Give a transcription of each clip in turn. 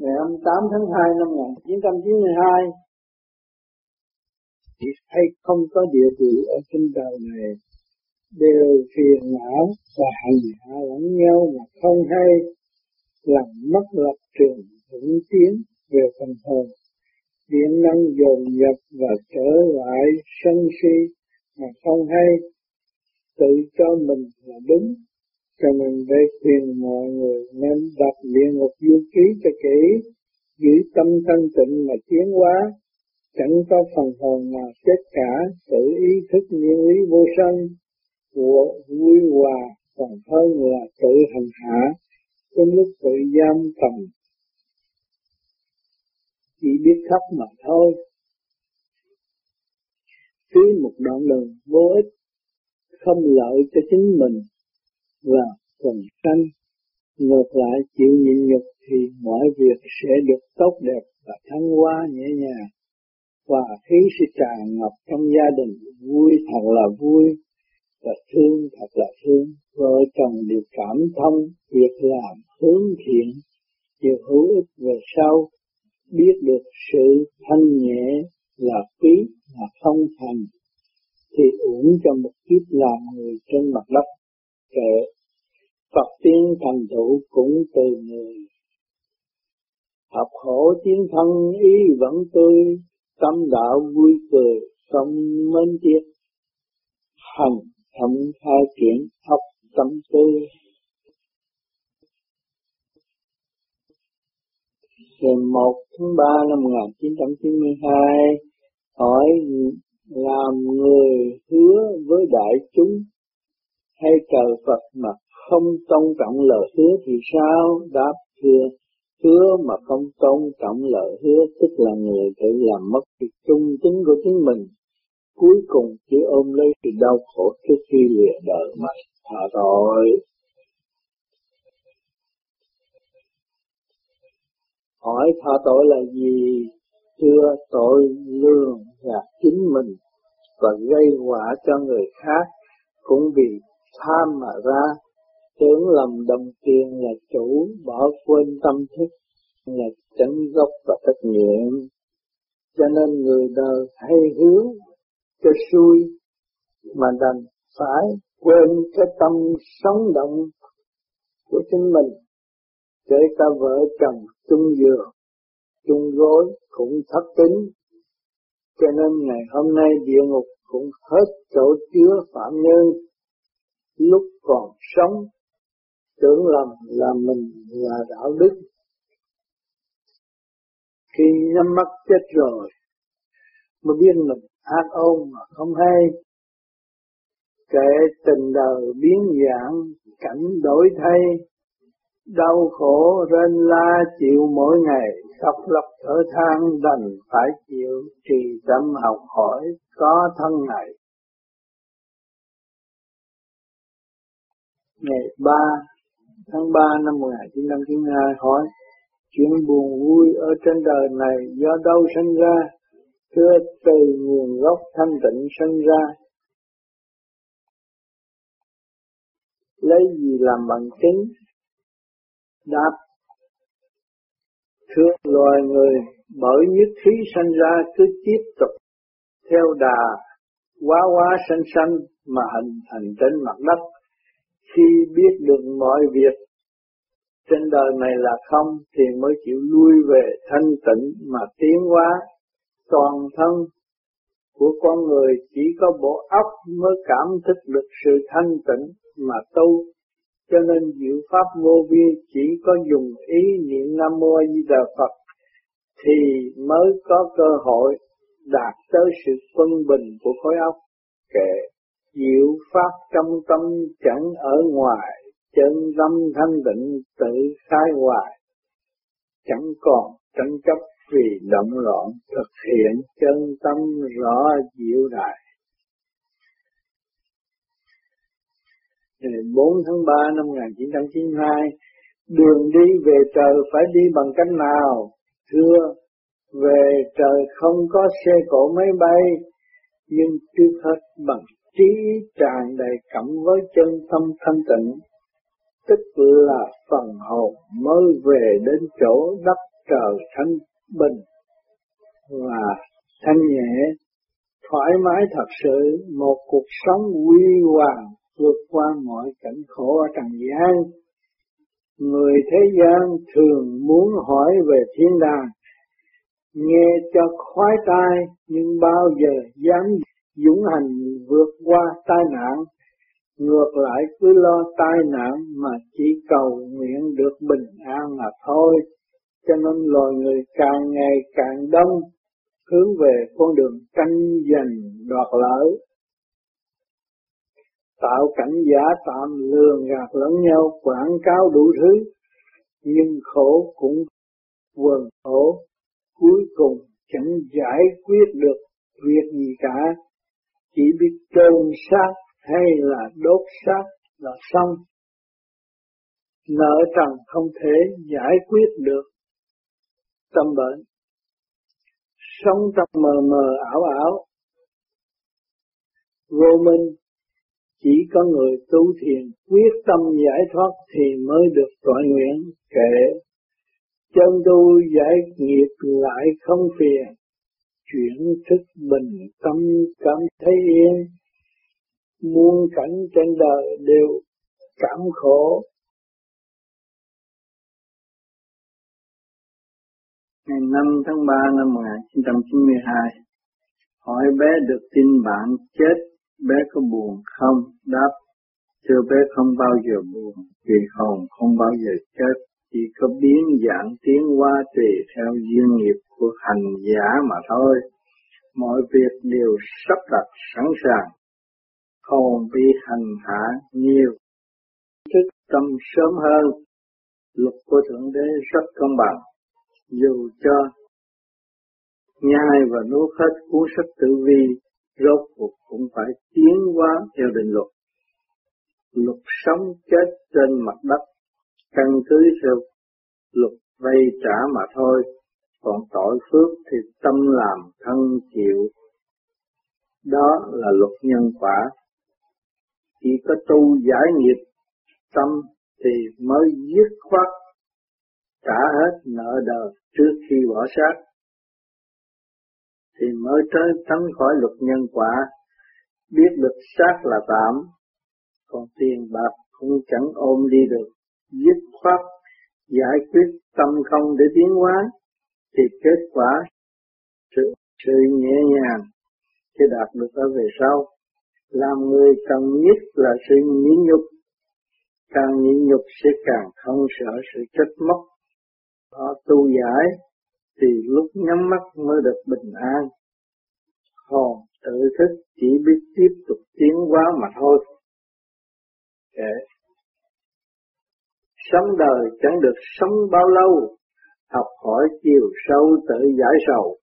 ngày 28 tháng 2 năm 1992 thì hay không có địa vị ở trên đời này, đều phiền não và hành hạ lẫn nhau mà không hay, làm mất lập trường vững tiến về phần hồn. Điện năng dồn dập và trở lại sân si mà không hay, tự cho mình là đúng cho nên để khuyên mọi người nên đọc địa ngục du ký cho kỹ, giữ tâm thanh tịnh mà tiến hóa, chẳng có phần hồn nào chết cả, tự ý thức nguyên lý vô sanh, của vui hòa còn hơn là tự hành hạ trong lúc tự giam cầm. Chỉ biết khóc mà thôi. Cứ một đoạn đường vô ích, không lợi cho chính mình và quần sanh. Ngược lại, chịu nhịn nhục thì mọi việc sẽ được tốt đẹp và thăng hoa nhẹ nhàng. Và khí sẽ tràn ngập trong gia đình, vui thật là vui và thương thật là thương. Vợ chồng đều cảm thông việc làm hướng thiện đều hữu ích về sau, biết được sự thanh nhẹ là quý mà không thành, thì uổng cho một kiếp làm người trên mặt đất kệ Phật tiên thành tựu cũng từ người. Học khổ tiến thân ý vẫn tươi, tâm đạo vui cười không mến tiếc. Hành thẩm khai triển học tâm tư. Ngày 1 tháng 3 năm 1992 hỏi làm người hứa với đại chúng, hay trời Phật mặt không tôn trọng lời hứa thì sao? Đáp thưa, hứa mà không tôn trọng lời hứa tức là người tự làm mất sự trung tính của chính mình. Cuối cùng chỉ ôm lấy sự đau khổ trước khi lìa đời mà thà tội. Hỏi tha tội là gì? Thưa tội lương là chính mình và gây họa cho người khác cũng vì tham mà ra tưởng lầm đồng tiền là chủ, bỏ quên tâm thức, là chánh gốc và trách nhiệm cho nên người đời hay hướng cho xui, mà đành phải quên cái tâm sống động của chính mình. Kể cả vợ chồng chung giường, chung gối cũng thất tính. Cho nên ngày hôm nay địa ngục cũng hết chỗ chứa phạm nhân, lúc còn sống tưởng lầm là mình là đạo đức. Khi nhắm mắt chết rồi, mới biết mình ác ôn mà không hay. Kể tình đời biến dạng, cảnh đổi thay. Đau khổ rên la chịu mỗi ngày, khóc lóc thở than, đành phải chịu trì tâm học hỏi có thân này. Ngày ba tháng 3 năm 1992 hỏi, chuyện buồn vui ở trên đời này do đâu sinh ra? Thưa, từ nguồn gốc thanh tịnh sinh ra. Lấy gì làm bằng chứng? Đáp, thưa, loài người, bởi nhất khí sinh ra cứ tiếp tục theo đà quá quá sanh sanh mà hình thành trên mặt đất khi biết được mọi việc trên đời này là không, thì mới chịu lui về thanh tịnh mà tiến hóa toàn thân của con người. Chỉ có bộ óc mới cảm thức được sự thanh tịnh mà tu. Cho nên diệu pháp vô vi chỉ có dùng ý niệm nam mô a di đà phật thì mới có cơ hội đạt tới sự phân bình của khối óc kệ diệu pháp trong tâm chẳng ở ngoài, chân tâm thanh định tự khai hoài. Chẳng còn tranh chấp vì động loạn thực hiện chân tâm rõ diệu đại. Ngày 4 tháng 3 năm 1992 đường đi về trời phải đi bằng cách nào? Thưa, về trời không có xe cộ máy bay, nhưng trước hết bằng trí tràn đầy cộng với chân tâm thanh tịnh, tức là phần hồn mới về đến chỗ đất trời thanh bình và thanh nhẹ, thoải mái thật sự, một cuộc sống quy hoàng vượt qua mọi cảnh khổ ở trần gian. Người thế gian thường muốn hỏi về thiên đàng, nghe cho khoái tai nhưng bao giờ dám dũng hành vượt qua tai nạn, ngược lại cứ lo tai nạn mà chỉ cầu nguyện được bình an mà thôi. Cho nên loài người càng ngày càng đông, hướng về con đường tranh giành đoạt lợi. Tạo cảnh giả tạm lường gạt lẫn nhau, quảng cáo đủ thứ, nhưng khổ cũng quần khổ, cuối cùng chẳng giải quyết được việc gì cả chỉ biết trôn xác hay là đốt xác là xong. Nợ trần không thể giải quyết được tâm bệnh. Sống trong mờ mờ ảo ảo. Vô minh, chỉ có người tu thiền quyết tâm giải thoát thì mới được tọa nguyện kệ chân tu giải nghiệp lại không phiền chuyển thức bình tâm cảm thấy yên. Muôn cảnh trên đời đều cảm khổ. Ngày 5 tháng 3 năm 1992 hỏi bé được tin bạn chết, bé có buồn không? Đáp, thưa bé không bao giờ buồn, vì hồn không bao giờ chết chỉ có biến dạng tiến hóa tùy theo duyên nghiệp của hành giả mà thôi. Mọi việc đều sắp đặt sẵn sàng. Không bị hành hạ nhiều. Thức tâm sớm hơn. Luật của thượng đế rất công bằng. Dù cho nhai và nuốt hết cuốn sách tử vi, rốt cuộc cũng phải tiến hóa theo định luật. Luật sống chết trên mặt đất căn cứ theo luật vay trả mà thôi, còn tội phước thì tâm làm thân chịu. Đó là luật nhân quả. Chỉ có tu giải nghiệp tâm thì mới dứt khoát trả hết nợ đời trước khi bỏ sát thì mới tới tránh khỏi luật nhân quả. Biết được sát là tạm, còn tiền bạc cũng chẳng ôm đi được dứt khoát giải quyết tâm không để tiến hóa thì kết quả sự, sự nhẹ nhàng sẽ đạt được ở về sau. Làm người cần nhất là sự nhịn nhục. Càng nhịn nhục sẽ càng không sợ sự chết mất họ tu giải thì lúc nhắm mắt mới được bình an. Hồn tự thức chỉ biết tiếp tục tiến hóa mà thôi. Để sống đời chẳng được sống bao lâu. Học hỏi chiều sâu tự giải sầu.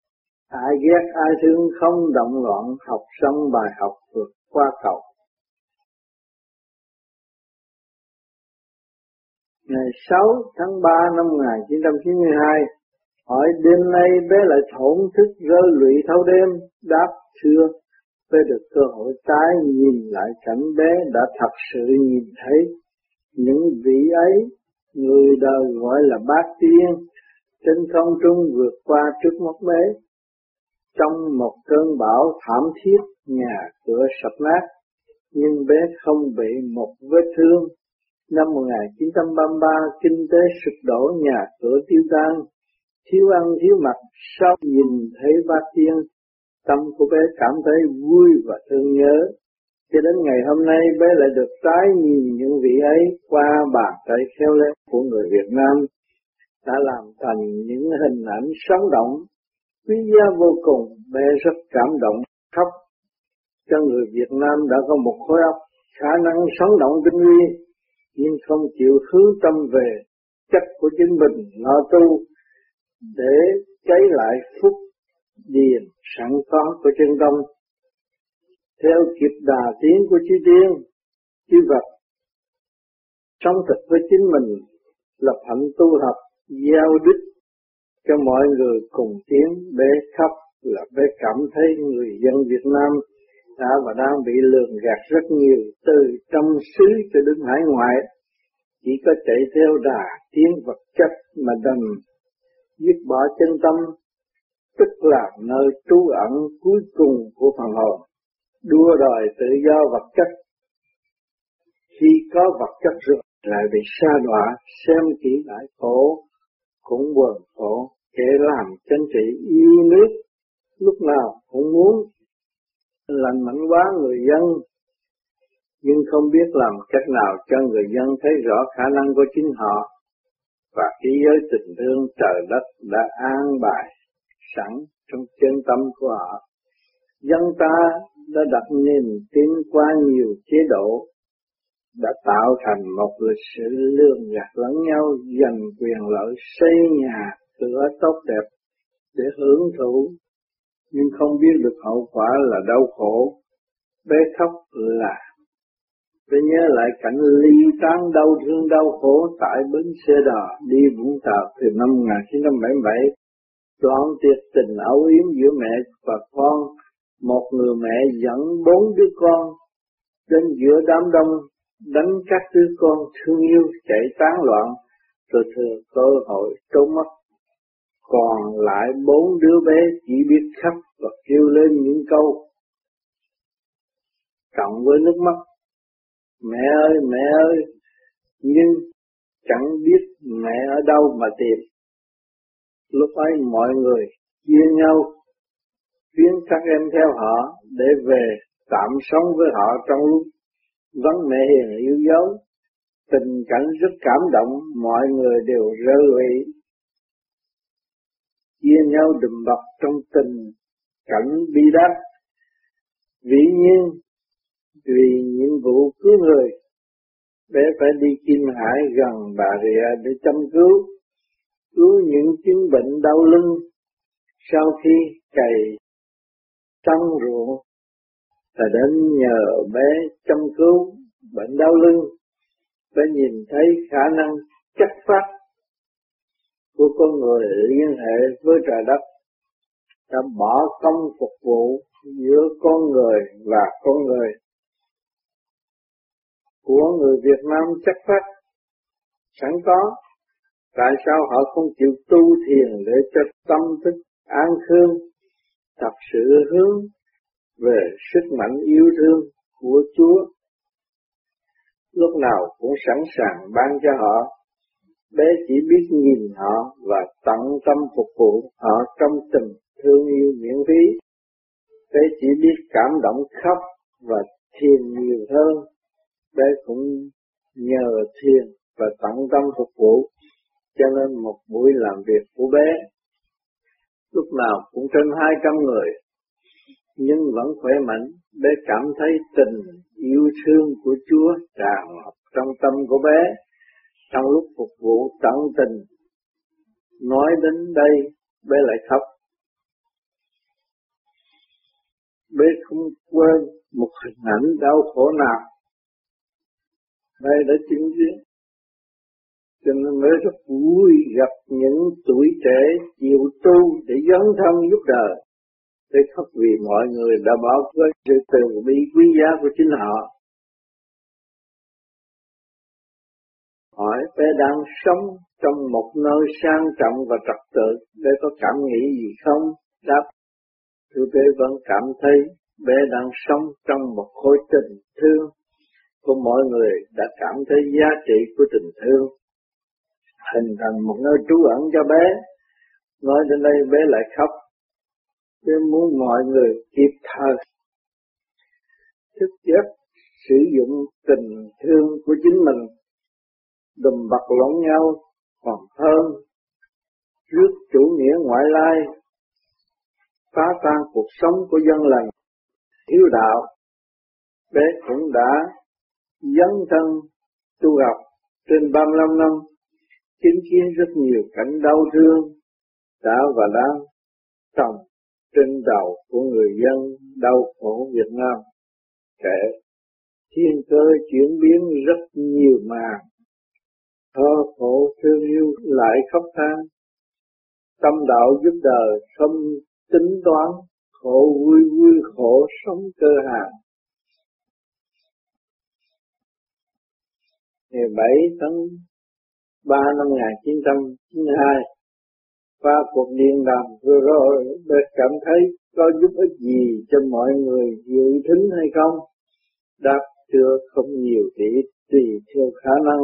Ai ghét, ai thương không động loạn. Học xong bài học vượt qua cầu. Ngày 6 tháng 3 năm 1992 hỏi đêm nay bé lại thổn thức rơi lụy thâu đêm. Đáp chưa bé được cơ hội tái nhìn lại cảnh bé đã thật sự nhìn thấy những vị ấy, người đời gọi là bát tiên, trên không trung vượt qua trước mắt bé trong một cơn bão thảm thiết, nhà cửa sập nát, nhưng bé không bị một vết thương. Năm 1933 kinh tế sụp đổ, nhà cửa tiêu tan. Thiếu ăn, thiếu mặc, sau nhìn thấy bát tiên, tâm của bé cảm thấy vui và thương nhớ cho đến ngày hôm nay, bé lại được tái nhìn những vị ấy qua bàn tay khéo léo của người Việt Nam, đã làm thành những hình ảnh sống động. Quý giá vô cùng, bé rất cảm động, khóc. Cho người Việt Nam đã có một khối óc khả năng sống động tinh vi, nhưng không chịu hướng tâm về chất của chính mình lo tu để cháy lại phúc điền sẵn có của chân tâm theo kịp đà tiến của chư tiên chư vật trong thực với chính mình lập hạnh tu học giao đức cho mọi người cùng tiến bế khắp là bế cảm thấy người dân Việt Nam đã và đang bị lường gạt rất nhiều từ trong xứ cho đến hải ngoại. Chỉ có chạy theo đà tiến vật chất mà đầm dứt bỏ chân tâm, tức là nơi trú ẩn cuối cùng của phần hồn, đua đòi tự do vật chất. Khi có vật chất rồi lại bị sa đọa, xem kỹ lại khổ, cũng buồn khổ, kẻ làm chân trị yêu nước, lúc nào cũng muốn lành mạnh quá người dân, nhưng không biết làm cách nào cho người dân thấy rõ khả năng của chính họ và thế giới tình thương trời đất đã an bài sẵn trong chân tâm của họ. Dân ta đã đặt niềm tin qua nhiều chế độ, đã tạo thành một lịch sử lương gạt lẫn nhau giành quyền lợi xây nhà cửa tốt đẹp để hưởng thụ, nhưng không biết được hậu quả là đau khổ, bé khóc là Tôi nhớ lại cảnh ly tán đau thương đau khổ tại bến xe đò đi Vũng Tàu từ năm 1977. Đoạn tuyệt tình âu yếm giữa mẹ và con, một người mẹ dẫn bốn đứa con đến giữa đám đông, đánh các đứa con thương yêu, chạy tán loạn, rồi thừa cơ hội trốn mất. Còn lại bốn đứa bé chỉ biết khóc và kêu lên những câu, cộng với nước mắt. Mẹ ơi mẹ ơi, nhưng chẳng biết mẹ ở đâu mà tìm. Lúc ấy mọi người chia nhau chuyến các em theo họ để về tạm sống với họ trong lúc vấn mẹ hiền yêu dấu. Tình cảnh rất cảm động, mọi người đều rơi lụy chia nhau đùm bọc trong tình cảnh bi đát. Vì nhiên, vì nhiệm vụ cứu người, bé phải đi kim hải gần bà rịa để chăm cứu cứu những chứng bệnh đau lưng. Sau khi cày trong ruộng là đến nhờ bé chăm cứu, bệnh đau lưng, bé nhìn thấy khả năng chất phát của con người liên hệ với trời đất, đã bỏ công phục vụ giữa con người và con người. Của người Việt Nam chắc phát, sẵn có, tại sao họ không chịu tu thiền để cho tâm thức an khương? Thật sự hướng về sức mạnh yêu thương của Chúa. Lúc nào cũng sẵn sàng ban cho họ. Bé chỉ biết nhìn họ và tận tâm phục vụ họ trong tình thương yêu miễn phí. Bé chỉ biết cảm động khóc và thiền nhiều hơn. Bé cũng nhờ thiền và tận tâm phục vụ cho nên một buổi làm việc của bé lúc nào cũng trên hai trăm người, nhưng vẫn khỏe mạnh bé cảm thấy tình yêu thương của Chúa tràn ngập trong tâm của bé. Trong lúc phục vụ tận tình, nói đến đây, bé lại khóc. Bé không quên một hình ảnh đau khổ nào. Đây đã chứng kiến cho nên mới rất vui gặp những tuổi trẻ chịu tu để dấn thân giúp đời. Để khóc vì mọi người đã bảo với sự từ bi quý giá của chính họ. Hỏi bé đang sống trong một nơi sang trọng và trật tự, bé có cảm nghĩ gì không? Đáp, thưa bé vẫn cảm thấy bé đang sống trong một khối tình thương. Của mọi người đã cảm thấy giá trị của tình thương hình thành một nơi trú ẩn cho bé. Nói đến đây bé lại khóc. Bé muốn mọi người kịp thời thức giấc sử dụng tình thương của chính mình, đùm bọc lẫn nhau còn hơn trước chủ nghĩa ngoại lai, phá tan cuộc sống của dân lành hiếu đạo. Bé cũng đã dấn thân tu học trên 35 năm chứng kiến rất nhiều cảnh đau thương, đã và đang trồng trên đầu của người dân đau khổ Việt Nam. Kể, thiên cơ chuyển biến rất nhiều mà. Thơ khổ thương yêu lại khóc than tâm đạo giúp đời không tính toán, khổ vui vui, khổ sống cơ hàng. Ngày 7 tháng 3 năm 1992 Và cuộc điện đàm vừa rồi để cảm thấy có giúp ích gì cho mọi người dự thính hay không? Đáp chưa không nhiều thì ít, tùy theo khả năng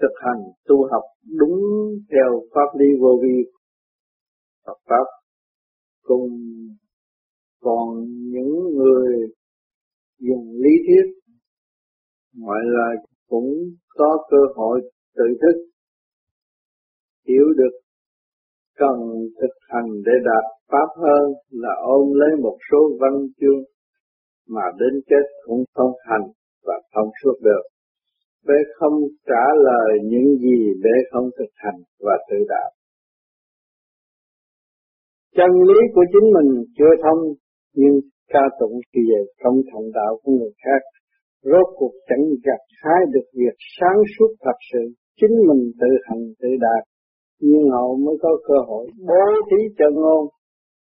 thực hành tu học đúng theo pháp lý vô vi Phật pháp cùng còn những người dùng lý thuyết gọi là cũng có cơ hội tự thức, hiểu được cần thực hành để đạt pháp hơn là ôm lấy một số văn chương mà đến chết cũng không hành và không suốt được. Bé không trả lời những gì bé không thực hành và tự đạo. Chân lý của chính mình chưa thông, nhưng ca tụng thì về không thông đạo của người khác. Rốt cuộc chẳng gặt hái được việc sáng suốt thật sự, chính mình tự hành tự đạt, nhưng họ mới có cơ hội bố thí cho ngôn.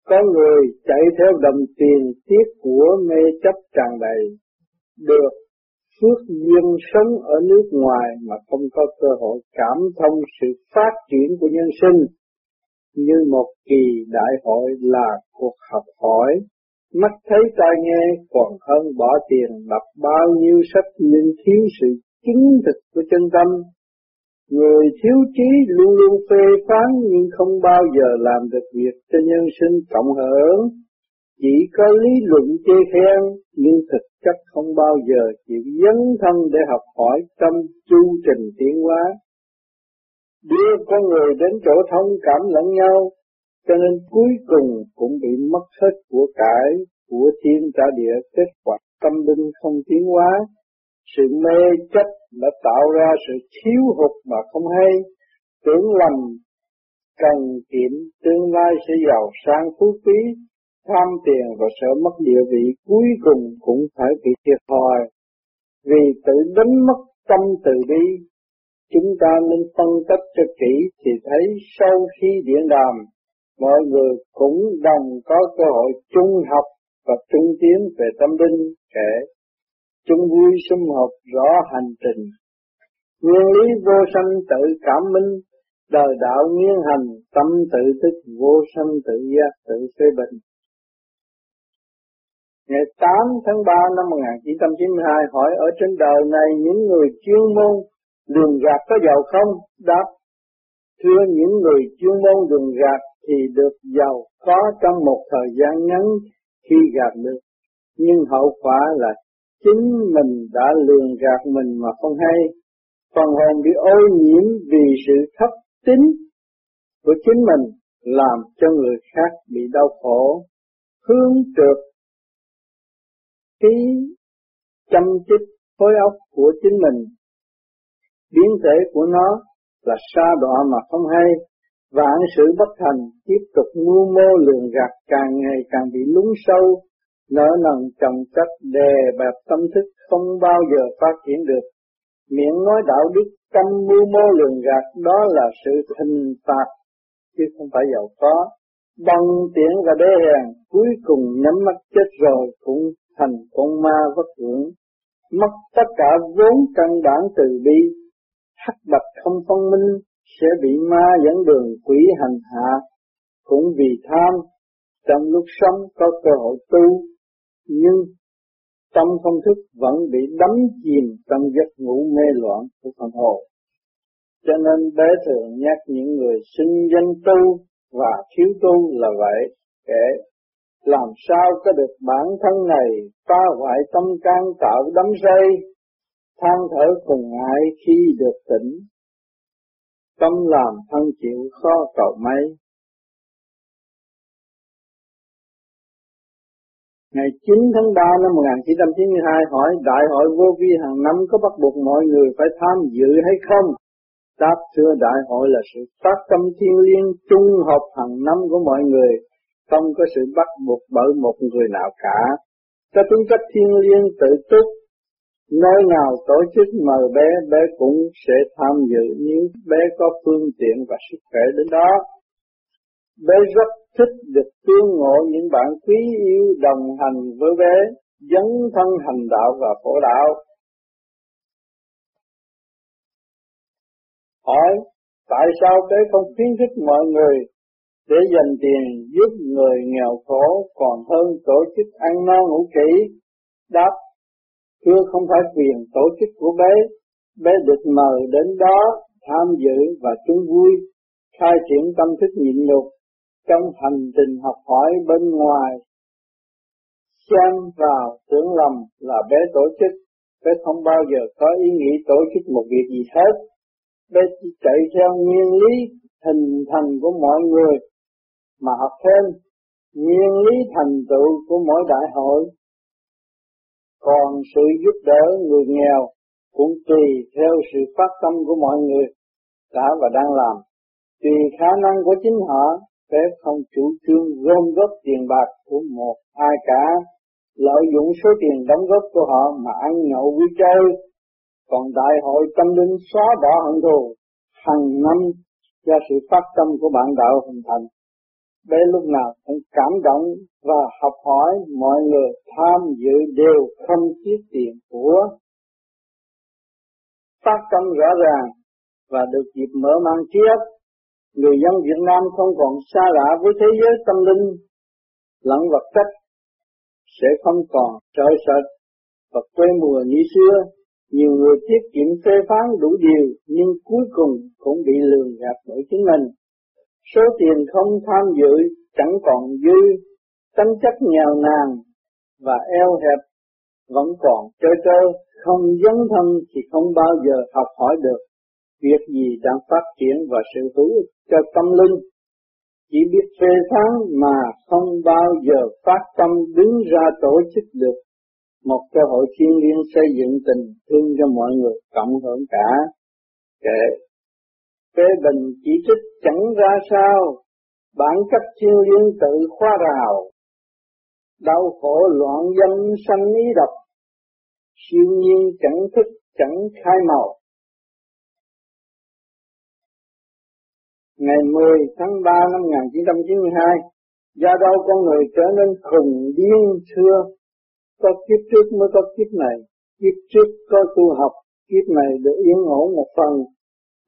Có người chạy theo đồng tiền tiếc của mê chấp tràn đầy, được phước duyên sống ở nước ngoài mà không có cơ hội cảm thông sự phát triển của nhân sinh. Như một kỳ đại hội là cuộc học hỏi mắt thấy tai nghe còn hơn bỏ tiền đọc bao nhiêu sách nhưng thiếu sự chứng thực của chân tâm. Người thiếu trí luôn luôn phê phán nhưng không bao giờ làm được việc cho nhân sinh cộng hưởng. Chỉ có lý luận chê khen nhưng thực chất không bao giờ chịu dấn thân để học hỏi trong chu trình tiến hóa. Đưa con người đến chỗ thông cảm lẫn nhau cho nên cuối cùng cũng bị mất hết của cải, của thiên trả địa. Kết quả tâm linh không tiến hóa. Sự mê chấp đã tạo ra sự thiếu hụt mà không hay. Tưởng lầm, cần kiệm, tương lai sẽ giàu sang phú quý. Tham tiền và sợ mất địa vị cuối cùng cũng phải bị thiệt thòi. Vì tự đánh mất tâm từ bi, chúng ta nên phân tích cho kỹ thì thấy sau khi điện đàm mọi người cũng đồng có cơ hội chung học và chung tiến về tâm linh kể chung vui sum họp rõ hành trình nguyên lý vô sanh tự cảm minh đời đạo nghiên hành tâm tự thức vô sanh tự giác tự phê bình Ngày 8 tháng 3 năm 1992 hỏi ở trên đời này những người chuyên môn đường gạt có giàu không? Đáp, thưa những người chuyên môn đường gạt thì được giàu có trong một thời gian ngắn khi gạt được. Nhưng hậu quả là chính mình đã lường gạt mình mà không hay. Phần hồn bị ô nhiễm vì sự thấp tính của chính mình làm cho người khác bị đau khổ. Hướng trượt khí chăm chích khối óc của chính mình. Biến thể của nó là sa đọa mà không hay, vạn sự bất thành, tiếp tục mưu mô lường gạt càng ngày càng bị lún sâu, nợ nần trồng chất đè bẹp tâm thức không bao giờ phát triển được. Miệng nói đạo đức tâm mưu mô lường gạt đó là sự hình phạt, chứ không phải giàu có. Bằng tiện và đê hèn, cuối cùng nhắm mắt chết rồi cũng thành con ma vất vưởng, mất tất cả vốn căn bản từ bi, hắc bạch không phân minh, sẽ bị ma dẫn đường quỷ hành hạ, cũng vì tham, trong lúc sống có cơ hội tu, nhưng tâm không thức vẫn bị đắm chìm trong giấc ngủ mê loạn của phần hồn. Cho nên bé thường nhắc những người sinh danh tu và thiếu tu là vậy, kể làm sao có được bản thân này phá hoại tâm can tạo đắm say, than thở cùng ngại khi được tỉnh. Tâm làm thân chịu khó cầu mấy. Ngày 9 tháng 3 năm 1992 hỏi Đại hội vô vi hàng năm có bắt buộc mọi người phải tham dự hay không? Đáp thưa đại hội là sự phát tâm thiên liêng trung hợp hàng năm của mọi người không có sự bắt buộc bởi một người nào cả. cho tính cách thiên liêng tự túc, nơi nào tổ chức mời bé, bé cũng sẽ tham dự nếu bé có phương tiện và sức khỏe đến đó. Bé rất thích được tương ngộ những bạn quý yêu đồng hành với bé, dấn thân hành đạo và phổ đạo. Hỏi, Tại sao bé không khuyến khích mọi người để dành tiền giúp người nghèo khổ còn hơn tổ chức ăn no ngủ kỹ? Đáp, thưa không phải quyền tổ chức của bé, bé được mời đến đó tham dự và chung vui, khai triển tâm thức nhịn nhục trong hành trình học hỏi bên ngoài. Xem vào tưởng lầm là bé tổ chức, bé không bao giờ có ý nghĩ tổ chức một việc gì hết. Bé chỉ chạy theo nguyên lý hình thành của mọi người mà học thêm nguyên lý thành tựu của mỗi đại hội. Còn sự giúp đỡ người nghèo cũng tùy theo sự phát tâm của mọi người đã và đang làm. Tùy khả năng của chính họ, phép không chủ trương gom góp tiền bạc của một ai cả, lợi dụng số tiền đóng góp của họ mà ăn nhậu vui chơi. Còn đại hội tâm linh xóa bỏ hận thù, hàng năm do sự phát tâm của bạn đạo hình thành. Bé lúc nào cũng cảm động và học hỏi mọi người tham dự đều không tiết tiền của phát tâm rõ ràng và được dịp mở mang trí óc. Người dân Việt Nam không còn xa lạ với thế giới tâm linh lẫn vật chất, sẽ không còn trời sệt và quê mùa như xưa. Nhiều người tiết kiệm phê phán đủ điều nhưng cuối cùng cũng bị lường gạt bởi chính mình. Số tiền không tham dự chẳng còn dư, tánh chất nghèo nàn và eo hẹp vẫn còn trơ trơ, không dấn thân thì không bao giờ học hỏi được việc gì đang phát triển và sự hữu ích cho tâm linh. Chỉ biết phê phán mà không bao giờ phát tâm đứng ra tổ chức được một cơ hội thiên liêng xây dựng tình thương cho mọi người cộng hưởng cả. Kể phê bình chỉ trích chẳng ra sao, bản chất thiên liên tự khoa rào, đau khổ loạn dân sanh ý độc, siêu nhiên chẳng thức chẳng khai màu. Ngày 10 tháng 3 năm 1992, do đâu con người trở nên khùng điên xưa, có kiếp trước mới có kiếp này, kiếp trước có tu học, kiếp này được yên ổn một phần,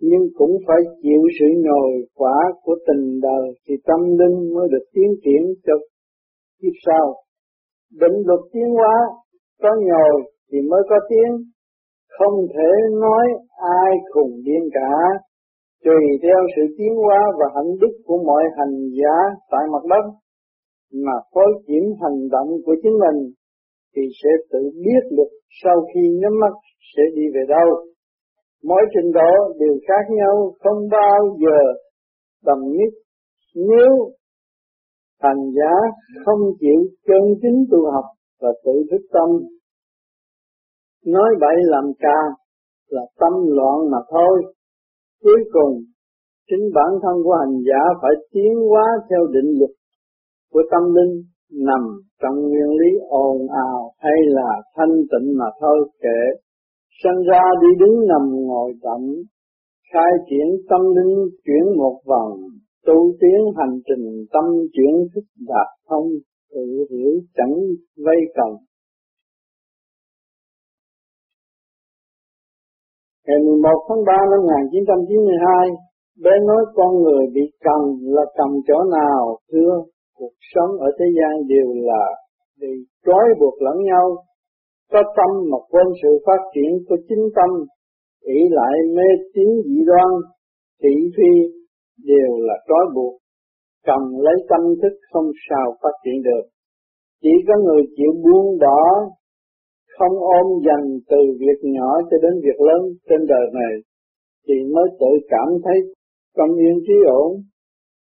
nhưng cũng phải chịu sự nhồi quả của tình đời thì tâm linh mới được tiến triển cho kiếp sau. Định luật tiến hóa có nhồi thì mới có tiếng, không thể nói ai cùng điên cả, tùy theo sự tiến hóa và hạnh đức của mọi hành giả tại mặt đất mà phối chuyển hành động của chính mình thì sẽ tự biết được sau khi nhắm mắt sẽ đi về đâu. Mỗi trình độ đều khác nhau, không bao giờ đồng nhất. Nếu hành giả không chịu chân chính tu học và tự thức tâm, nói bậy làm ca là tâm loạn mà thôi. Cuối cùng, chính bản thân của hành giả phải tiến hóa theo định luật của tâm linh nằm trong nguyên lý ồn ào hay là thanh tịnh mà thôi kệ. Sanh ra đi đứng nằm ngồi chậm, khai triển tâm linh chuyển một vòng, tu tiến hành trình tâm chuyển thức đạt thông, tự hiểu chẳng vây cần. Ngày 11 tháng 3 năm 1992, bé nói con người bị cầm là cầm chỗ nào, thưa, cuộc sống ở thế gian đều là bị trói buộc lẫn nhau, có tâm mà quên sự phát triển của chính tâm, ỷ lại mê tín dị đoan, thị phi đều là trói buộc, cần lấy tâm thức không sao phát triển được. Chỉ có người chịu buông bỏ không ôm dành từ việc nhỏ cho đến việc lớn trên đời này thì mới tự cảm thấy tâm yên trí ổn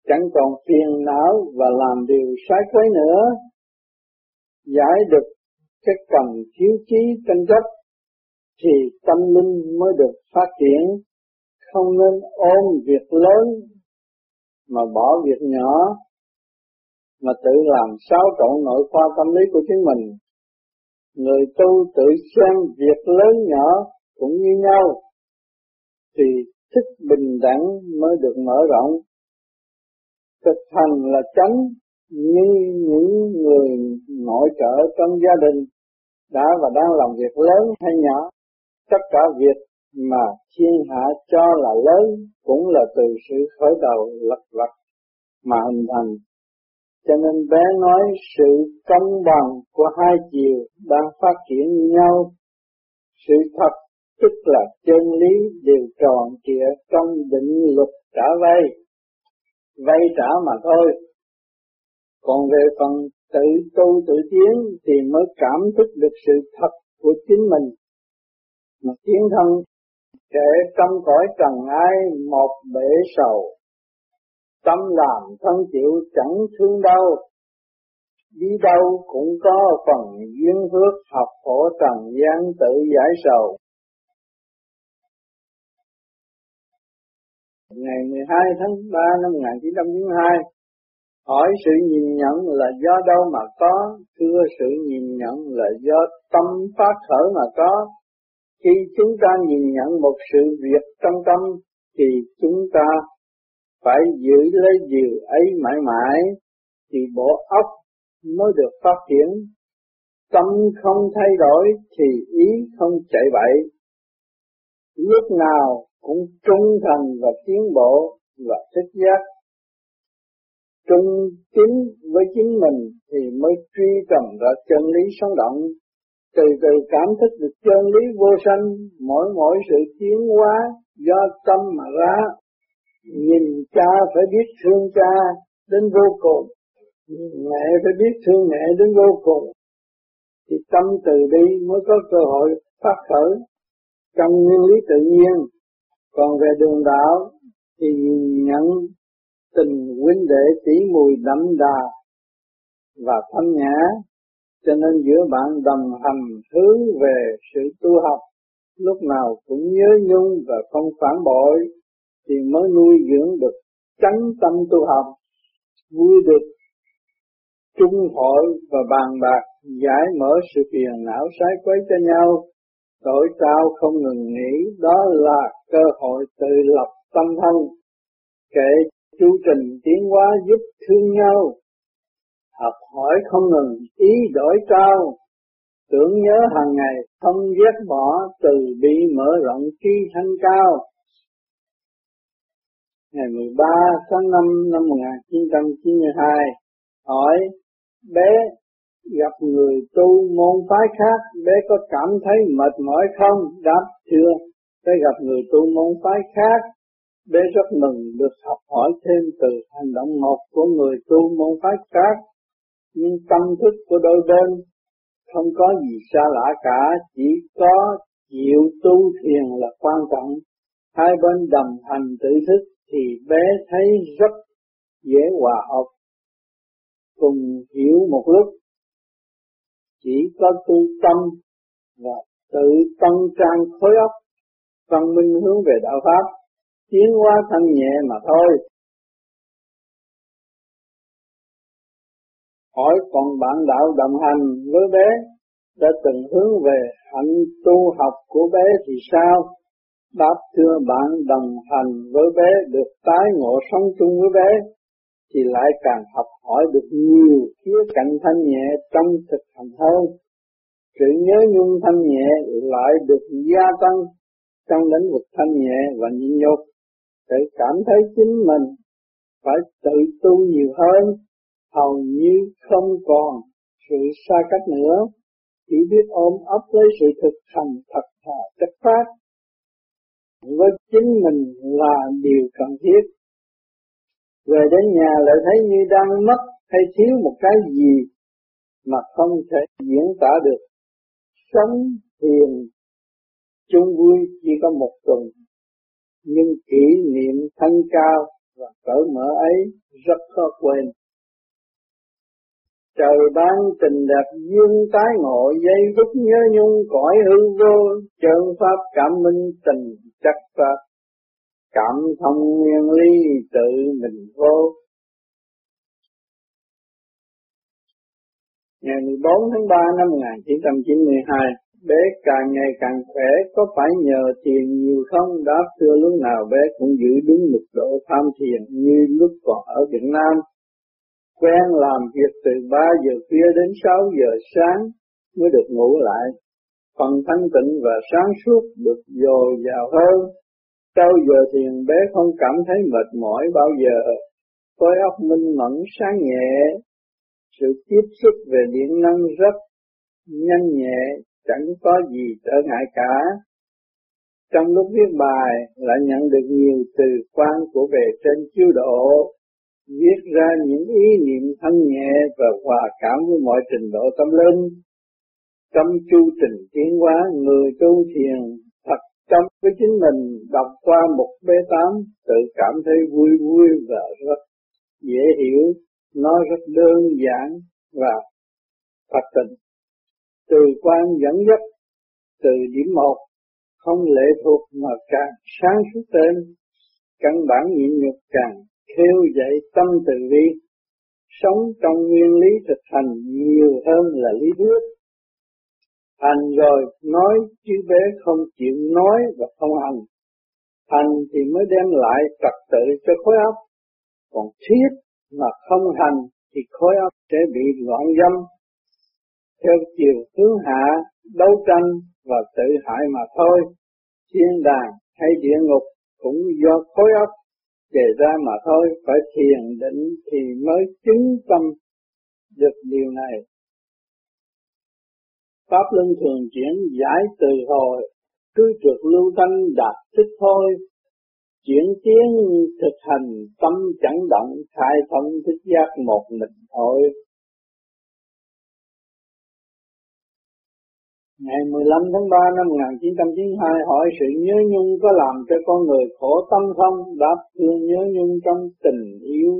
chẳng còn phiền não và làm điều sai quấy nữa giải được cái cần thiếu chí tranh chấp thì tâm linh mới được phát triển. Không nên ôm việc lớn mà bỏ việc nhỏ, mà tự làm xáo trộn nội khoa tâm lý của chính mình. Người tu tự xem việc lớn nhỏ cũng như nhau thì thức bình đẳng mới được mở rộng. Thực hành là tránh như những người nội trợ trong gia đình đã và đang làm việc lớn hay nhỏ, tất cả việc mà thiên hạ cho là lớn cũng là từ sự khởi đầu lật vật mà hình thành. Cho nên bé nói sự công bằng của hai chiều đang phát triển như nhau. Sự thật tức là chân lý đều tròn trịa trong định luật trả vay. Vay trả mà thôi. Còn về phần tự tu tự tiến thì mới cảm thức được sự thật của chính mình. Mà tiến thân kể trong cõi trần ai một bể sầu. Tâm làm thân chịu chẳng thương đau. Đi đâu cũng có phần duyên phước học khổ trần gian tự giải sầu. Ngày 12 tháng 3 năm 1992 hỏi sự nhìn nhận là do đâu mà có, thưa sự nhìn nhận là do tâm phát khởi mà có khi chúng ta nhìn nhận một sự việc trong tâm, thì chúng ta phải giữ lấy điều ấy mãi mãi, thì bộ óc mới được phát triển. Tâm không thay đổi, thì ý không chạy bậy. Lúc nào cũng trung thành và tiến bộ và thích giác. Trung chính với chính mình thì mới truy tầm ra chân lý sống động từ từ cảm thức được chân lý vô sanh, mỗi mỗi sự tiến hóa do tâm mà ra. Nhìn cha phải biết thương cha đến vô cùng, mẹ phải biết thương mẹ đến vô cùng. Thì tâm từ bi mới có cơ hội phát khởi trong nguyên lý tự nhiên. Còn về đường đạo thì nhận tình huynh đệ tỷ mùi đậm đà và thanh nhã cho nên giữa bạn đồng hành hướng về sự tu học, lúc nào cũng nhớ nhung và không phản bội, thì mới nuôi dưỡng được chánh tâm tu học, vui được trung hội và bàn bạc giải mở sự phiền não sái quấy cho nhau, tội cao không ngừng nghỉ, đó là cơ hội tự lập tâm thân, kể chu trình tiến hóa giúp thương nhau, học hỏi không ngừng ý đổi cao. Tưởng nhớ hàng ngày không ghét bỏ từ bi mở rộng trí thanh cao. Ngày 13 tháng 5 năm 1992 hỏi bé gặp người tu môn phái khác bé có cảm thấy mệt mỏi không? Đáp chưa bé gặp người tu môn phái khác bé rất mừng được học hỏi thêm từ hành động một của người tu môn phái khác nhưng tâm thức của đôi bên không có gì xa lạ cả, chỉ có chịu tu thiền là quan trọng. Hai bên đồng hành tự thức thì bé thấy rất dễ hòa hợp, cùng hiểu một lúc. Chỉ có tu tâm và tự tăng trang khối óc, văn minh hướng về đạo Pháp, tiến hóa thanh nhẹ mà thôi. hỏi còn bạn đạo đồng hành với bé đã từng hướng về hạnh tu học của bé thì sao? Đáp, thưa bạn đồng hành với bé được tái ngộ sống chung với bé thì lại càng học hỏi được nhiều khía cạnh thanh nhẹ trong thực hành hơn. Sự nhớ nhung thanh nhẹ lại được gia tăng trong lĩnh vực thanh nhẹ và nhịn nhục tự cảm thấy chính mình phải tự tu nhiều hơn hầu như không còn sự xa cách nữa, chỉ biết ôm ấp lấy sự thực hành thật thà chất phát với chính mình là điều cần thiết. Về đến nhà lại thấy như đang mất hay thiếu một cái gì mà không thể diễn tả được. Sống thiền chung vui chỉ có một tuần, nhưng kỷ niệm thanh cao và cởi mở ấy rất khó quên. Trời ban tình đẹp duyên tái ngộ, dây phút nhớ nhung cõi hư vô Chân pháp cảm minh tình chắc pháp, Cảm thông nguyên ly tự mình vô Ngày 14 tháng 3 năm 1992 Bé càng ngày càng khỏe Có phải nhờ thiền nhiều không? Đã xưa lúc nào bé cũng giữ đúng mức độ tham thiền Như lúc còn ở Việt Nam. Quen làm việc từ 3 giờ khuya đến 6 giờ sáng mới được ngủ lại. phần thanh tịnh và sáng suốt được dồi dào hơn. Sau giờ thiền bé không cảm thấy mệt mỏi bao giờ, khối óc minh mẫn sáng nhẹ, sự tiếp xúc về điện năng rất nhanh nhẹ, chẳng có gì trở ngại cả. Trong lúc viết bài lại nhận được nhiều từ quan của về trên chiếu độ, viết ra những ý niệm thân nhẹ và hòa cảm với mọi trình độ tâm linh. Trong chu trình tiến hóa người tu thiền thật trong với chính mình đọc qua một b tám tự cảm thấy vui vui và rất dễ hiểu, nó rất đơn giản và thật tình. Từ quan dẫn dắt từ điểm một, không lệ thuộc mà càng sáng suốt tên căn bản nhịn nhục càng khêu dậy tâm từ bi. Sống trong nguyên lý thực hành nhiều hơn là lý thuyết. Hành rồi nói chứ bé không chịu nói và không hành. Hành thì mới đem lại trật tự cho khối óc. Còn thiết mà không hành thì khối óc sẽ bị loạn dâm theo chiều hướng hạ, đấu tranh và tự hại mà thôi. Thiên đàng hay địa ngục cũng do khối óc đề ra mà thôi. Phải thiền định thì mới chứng tâm được điều này. Pháp luân thường chuyển giải từ hồi, cứ trượt lưu thanh đạt thích thôi. Chuyển tiến thực hành, tâm chẳng động, khai thông thích giác một mình thôi Ngày 15 tháng 3 năm 1992 hỏi sự nhớ nhung có làm cho con người khổ tâm không? Đáp thương nhớ nhung trong tình yêu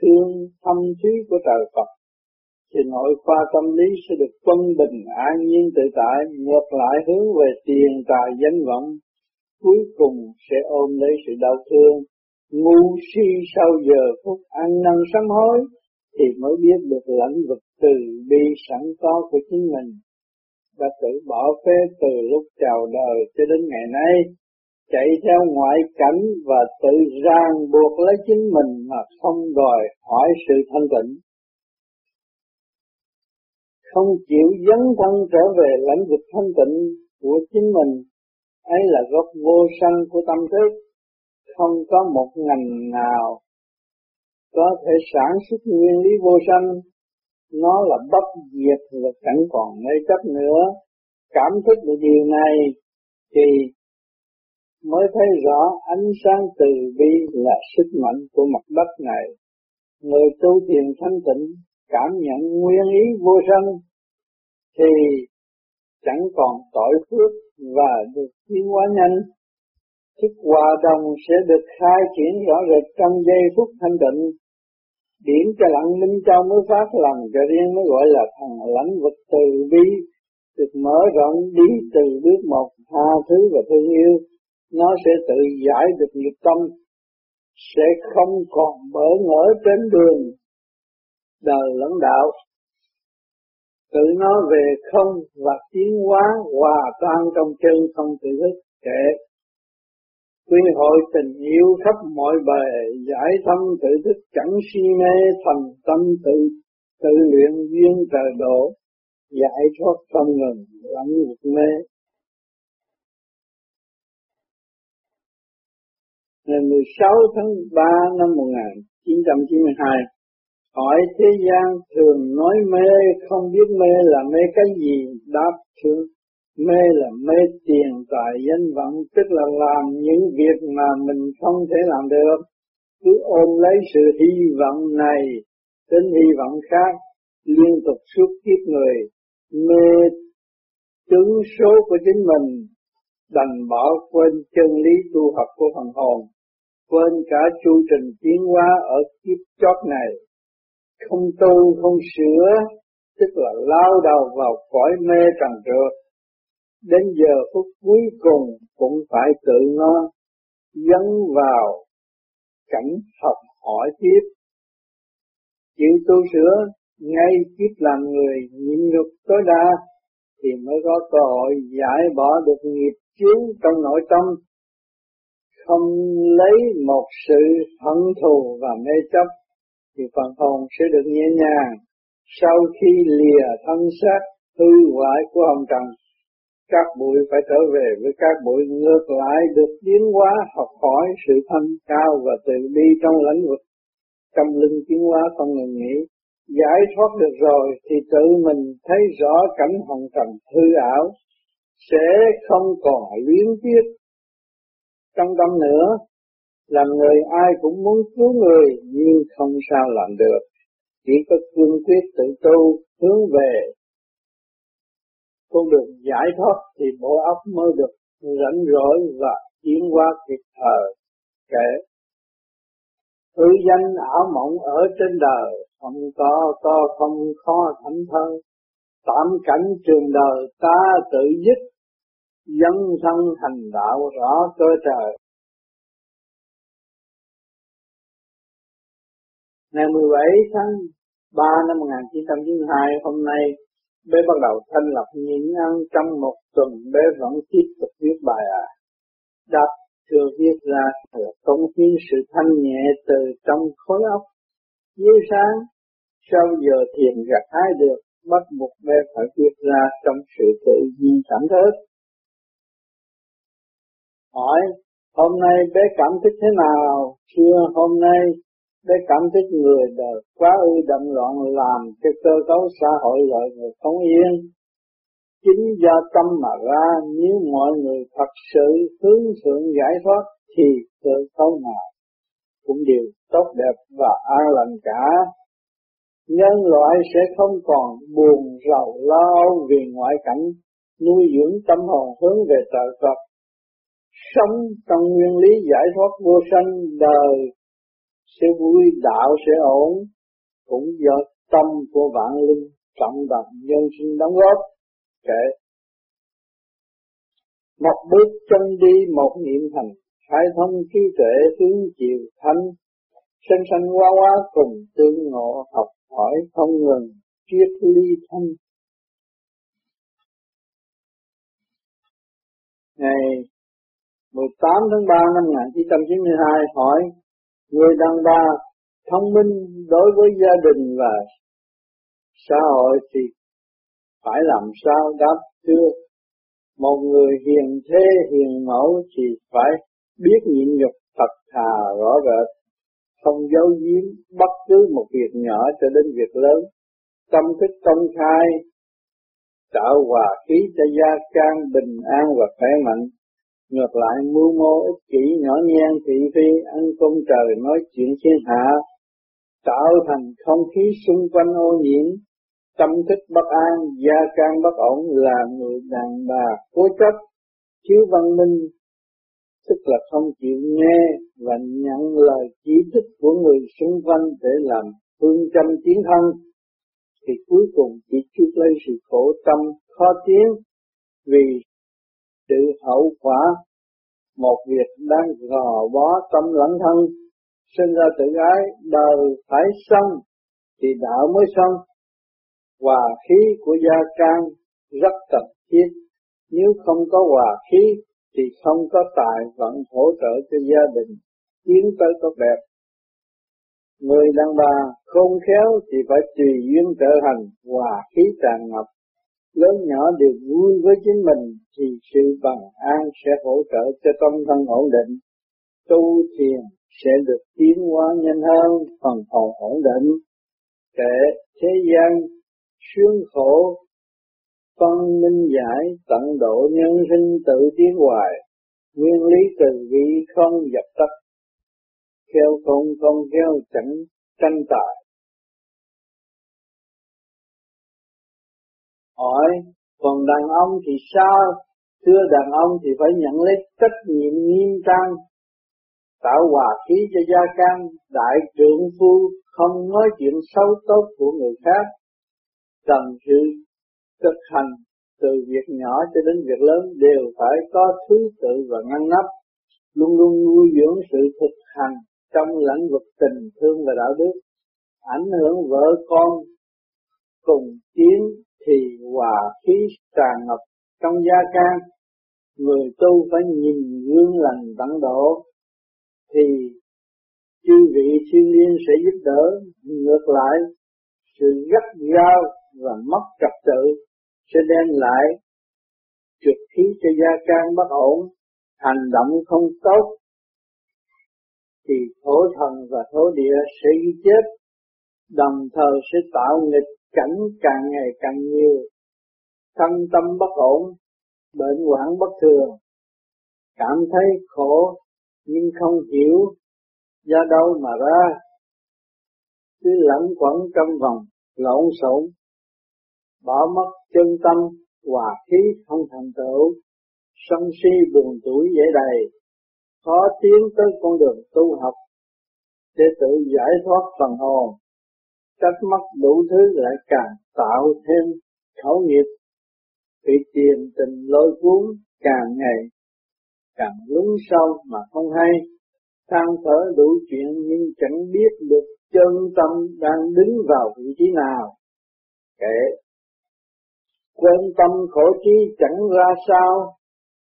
thương thâm thúy của trời Phật. Thì nội khoa tâm lý sẽ được quân bình an nhiên tự tại, ngược lại hướng về tiền tài danh vọng, cuối cùng sẽ ôm lấy sự đau thương. Ngu si sau giờ phút ăn năn sám hối, thì mới biết được lãnh vực từ bi sẵn có của chính mình đã tự bỏ phế từ lúc chào đời cho đến ngày nay, chạy theo ngoại cảnh và tự ràng buộc lấy chính mình mà không đòi hỏi sự thanh tịnh. Không chịu dấn thân trở về lãnh vực thanh tịnh của chính mình, ấy là gốc vô sanh của tâm thức, không có một ngành nào có thể sản xuất nguyên lý vô sanh nó là bất diệt và chẳng còn mê chấp nữa. Cảm thức được điều này thì mới thấy rõ ánh sáng từ bi là sức mạnh của mặt đất này. Người tu thiền thanh tịnh cảm nhận nguyên ý vô sanh thì chẳng còn tội phước và được tiến hóa nhanh. Thức hòa đồng sẽ được khai triển rõ rệt trong giây phút thanh tịnh điểm cho lặng minh châu mới phát lần cho riêng mới gọi là thằng lãnh vực từ bi. Được mở rộng đi từ bước một, tha thứ và thương yêu. Nó sẽ tự giải được nghiệp tâm, sẽ không còn bỡ ngỡ trên đường đời lẫn đạo. Tự nó về không và tiến hóa hòa tan trong chân không tự thức kệ Quyên hội tình yêu khắp mọi bề, giải thâm tự thức chẳng si mê, thành tâm tự tự luyện duyên trời độ, giải thoát tâm ngừng, lẫn ngục mê. Ngày 16 tháng 3 năm 1992 hỏi thế gian thường nói mê, không biết mê là mê cái gì? Đáp thưa mê là mê tiền tài danh vọng, tức là làm những việc mà mình không thể làm được. Cứ ôm lấy sự hy vọng này đến hy vọng khác, liên tục suốt kiếp người, mê chứng số của chính mình, đành bỏ quên chân lý tu học của phần hồn, quên cả chu trình tiến hóa ở kiếp chót này. Không tu, không sửa, tức là lao đầu vào cõi mê trần trượt đến giờ phút cuối cùng cũng phải tự nó dấn vào cảnh học hỏi tiếp. Chịu tu sửa, ngay kiếp làm người, nhịn nhục tối đa, thì mới có cơ hội giải bỏ được nghiệp chướng trong nội tâm. Không lấy một sự hận thù và mê chấp, thì phần hồn sẽ được nhẹ nhàng. Sau khi lìa thân xác, hư hoại của hồng trần các bụi phải trở về với các bụi ngược lại được tiến hóa, học hỏi sự thanh cao và tự đi trong lãnh vực. Tâm linh tiến hóa không ngừng nghỉ giải thoát được rồi thì tự mình thấy rõ cảnh hồng trần hư ảo sẽ không còn luyến tiếc. Trong tâm nữa, làm người ai cũng muốn cứu người nhưng không sao làm được. Chỉ có cương quyết tự tu hướng về con đường giải thoát thì bộ óc mới được rảnh rỗi và tiến qua kịp thời. Kể, hư danh ảo mộng ở trên đời, không có có không khó thảnh thơ tạm cảnh trường đời ta tự dứt, dân thân thành đạo rõ cơ trời. Ngày 17 tháng 3 năm 1992 hôm nay bé bắt đầu thanh lập nhịn ăn trong một tuần, bé vẫn tiếp tục viết bài à. Đáp chưa viết ra là công hiến sự thanh nhẹ từ trong khối óc. Dưới sáng, sau giờ thiền gặt hái được, bắt buộc bé phải viết ra trong sự tự nhiên cảm thức. Hỏi, hôm nay bé cảm thức thế nào? Chưa hôm nay để cảm thức người đời quá ư động loạn làm cho cơ cấu xã hội loại người không yên. Chính do tâm mà ra, nếu mọi người thật sự hướng thượng giải thoát, thì cơ cấu nào cũng đều tốt đẹp và an lành cả. Nhân loại sẽ không còn buồn, rầu, lo âu vì ngoại cảnh, nuôi dưỡng tâm hồn hướng về trời Phật sống trong nguyên lý giải thoát vô sanh, đời sẽ vui đạo sẽ ổn, cũng do tâm của vạn linh trọng đồng nhân sinh đóng góp. Kể một bước chân đi một niệm hành, khai thông trí tuệ hướng chiều thanh sinh sanh qua qua cùng tương ngộ học hỏi không ngừng, triết ly thanh ngày 18 tháng 3 năm 1992 hỏi người đàn bà thông minh đối với gia đình và xã hội thì phải làm sao đáp thưa một người hiền thế, hiền mẫu thì phải biết nhịn nhục thật thà, rõ rệt. Không giấu giếm bất cứ một việc nhỏ cho đến việc lớn. Tâm thức công khai, tạo hòa khí cho gia can bình an và khỏe mạnh. Ngược lại, mưu mô ích kỷ nhỏ nhen, thị phi, ăn công trời, nói chuyện thiên hạ, tạo thành không khí xung quanh ô nhiễm, tâm thức bất an, gia can bất ổn, là người đàn bà cố chấp, thiếu văn minh, tức là không chịu nghe và nhận lời chỉ trích của người xung quanh để làm phương châm tiến thân. Thì cuối cùng chỉ chút lấy sự khổ tâm khó tiến, vì sự hậu quả. Một việc đang gò bó tâm lẫn thân, sinh ra tự ái, đời phải xong thì đạo mới xong. Hòa khí của gia can rất cần thiết. Nếu không có hòa khí thì không có tài vận hỗ trợ cho gia đình, tiến tới tốt đẹp. Người đàn bà khôn khéo thì phải tùy duyên trở thành hòa khí tràn ngập lớn nhỏ đều vui với chính mình thì sự bằng an sẽ hỗ trợ cho tâm thân ổn định. Tu thiền sẽ được tiến hóa nhanh hơn, phần hồn ổn định. Kể thế gian sướng khổ, phân minh giải tận độ nhân sinh tự tiến hoài, nguyên lý từ vị không dập tắt. theo không không theo chẳng tranh tài hỏi, còn đàn ông thì sao? Thưa đàn ông thì phải nhận lấy trách nhiệm nghiêm trang, tạo hòa khí cho gia can. Đại trưởng phu không nói chuyện xấu tốt của người khác. Cần sự thực hành từ việc nhỏ cho đến việc lớn đều phải có thứ tự và ngăn nắp, luôn luôn nuôi dưỡng sự thực hành trong lĩnh vực tình thương và đạo đức, ảnh hưởng vợ con cùng tiến thì hòa khí tràn ngập trong gia can người tu phải nhìn gương lành tận độ thì chư vị thiên liên sẽ giúp đỡ. Ngược lại sự gắt gao và mất trật tự sẽ đem lại trực khí cho gia can bất ổn, hành động không tốt, thì thổ thần và thổ địa sẽ ghi chết, đồng thời sẽ tạo nghịch cảnh càng ngày càng nhiều, thân tâm bất ổn, bệnh hoạn bất thường, cảm thấy khổ nhưng không hiểu do đâu mà ra, cứ lẫn quẩn trong vòng lộn xộn, bỏ mất chân tâm hòa khí không thành tựu, sân si buồn tuổi dễ đầy, khó tiến tới con đường tu học để tự giải thoát phần hồn, trách mắc đủ thứ lại càng tạo thêm khẩu nghiệp, bị tiền tình lôi cuốn càng ngày càng lún sâu mà không hay, than thở đủ chuyện nhưng chẳng biết được chân tâm đang đứng vào vị trí nào. Kệ, quên tâm khổ trí chẳng ra sao,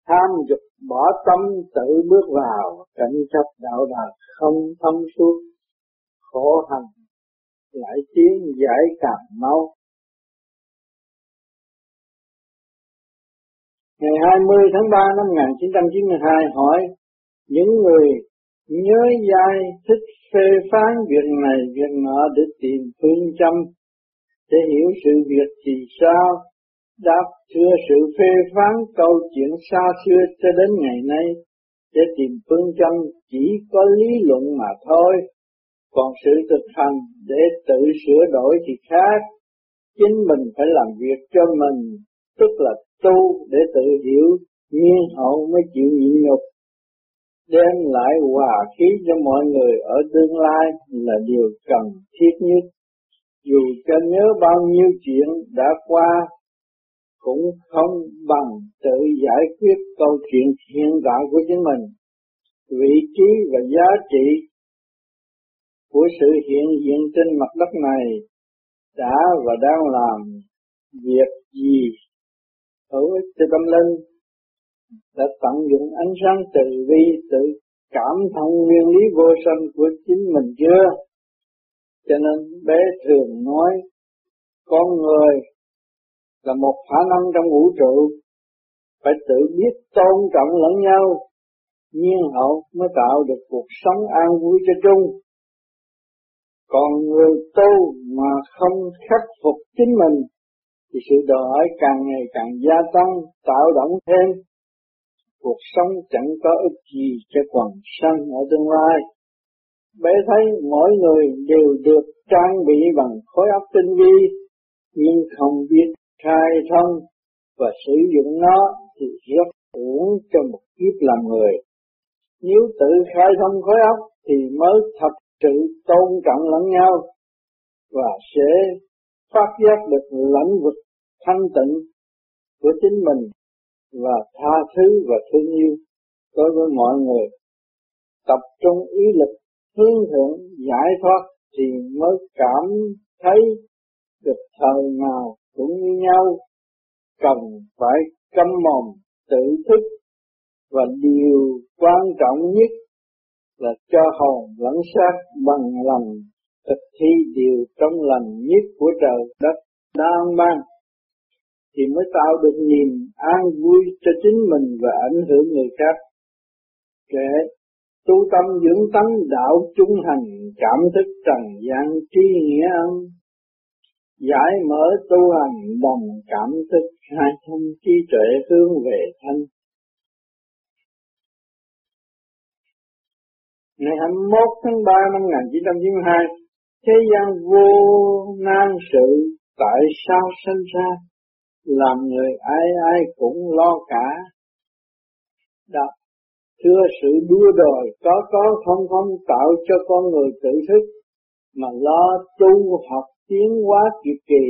tham dục bỏ tâm tự bước vào. Cảnh chấp đạo đạt không thông suốt khổ hành lại tiến giải càng mau Ngày 20 tháng 3 năm 1992 hỏi, những người nhớ dai thích phê phán việc này, việc nọ để tìm phương châm để hiểu sự việc thì sao? Đáp, thưa sự phê phán câu chuyện xa xưa cho đến ngày nay để tìm phương châm chỉ có lý luận mà thôi còn sự thực hành để tự sửa đổi thì khác. Chính mình phải làm việc cho mình, tức là tu để tự hiểu, nhiên hậu mới chịu nhịn nhục. Đem lại hòa khí cho mọi người ở tương lai là điều cần thiết nhất. Dù cho nhớ bao nhiêu chuyện đã qua, cũng không bằng tự giải quyết câu chuyện hiện tại của chính mình. Vị trí và giá trị của sự hiện diện trên mặt đất này đã và đang làm việc gì? Hữu ích cho tâm linh đã tận dụng ánh sáng từ vi tự cảm thông nguyên lý vô sanh của chính mình chưa? Cho nên bé thường nói, con người là một khả năng trong vũ trụ, phải tự biết tôn trọng lẫn nhau, nhiên hậu mới tạo được cuộc sống an vui cho chung còn người tu mà không khắc phục chính mình, thì sự đòi hỏi càng ngày càng gia tăng, tạo động thêm cuộc sống chẳng có ích gì cho quần sanh ở tương lai bé thấy mỗi người đều được trang bị bằng khối óc tinh vi, nhưng không biết khai thông và sử dụng nó thì rất uổng cho một kiếp làm người. Nếu tự khai thông khối óc thì mới thật sự tôn trọng lẫn nhau và sẽ phát giác được lãnh vực thanh tịnh của chính mình và tha thứ và thương yêu đối với mọi người. Tập trung ý lực, hướng thượng, giải thoát thì mới cảm thấy được thời nào cũng như nhau cần phải câm mồm, tự thức và điều quan trọng nhất là cho hồn lẫn xác bằng lòng, thực thi điều trong lành nhất của trời đất đang ban thì mới tạo được niềm an vui cho chính mình và ảnh hưởng người khác. Kể, tu tâm dưỡng tánh đạo trung hành, cảm thức trần gian tri nghĩa ân giải mở tu hành, đồng cảm thức hai thông trí tuệ hướng về thanh. Ngày 21 tháng 3 năm 1992, thế gian vô nan sự tại sao sinh ra, làm người ai ai cũng lo cả. Đọc, thưa sự đua đòi có có không không tạo cho con người tự thức, mà lo tu học tiến hóa kịp kỳ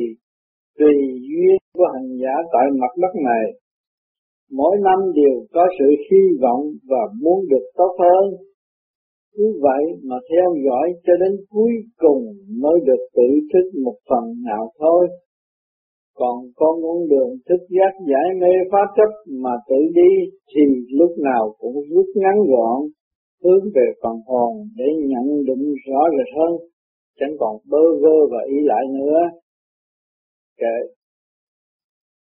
tùy duyên của hành giả tại mặt đất này. Mỗi năm đều có sự hy vọng và muốn được tốt hơn. Cứ vậy mà theo dõi cho đến cuối cùng mới được tự thức một phần nào thôi. Còn con con đường thức giác giải mê phá chấp mà tự đi thì lúc nào cũng rút ngắn gọn, hướng về phần hồn để nhận định rõ rệt hơn chẳng còn bơ vơ và ý lại nữa. Kệ.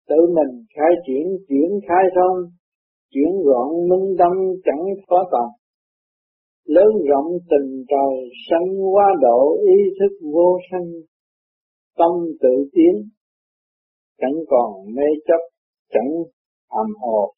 Tự mình khai triển chuyển khai thông chuyển gọn minh tâm chẳng khó tầm lớn rộng tình trời sanh qua độ, ý thức vô sanh tâm tự tiến. Chẳng còn mê chấp, chẳng âm hồ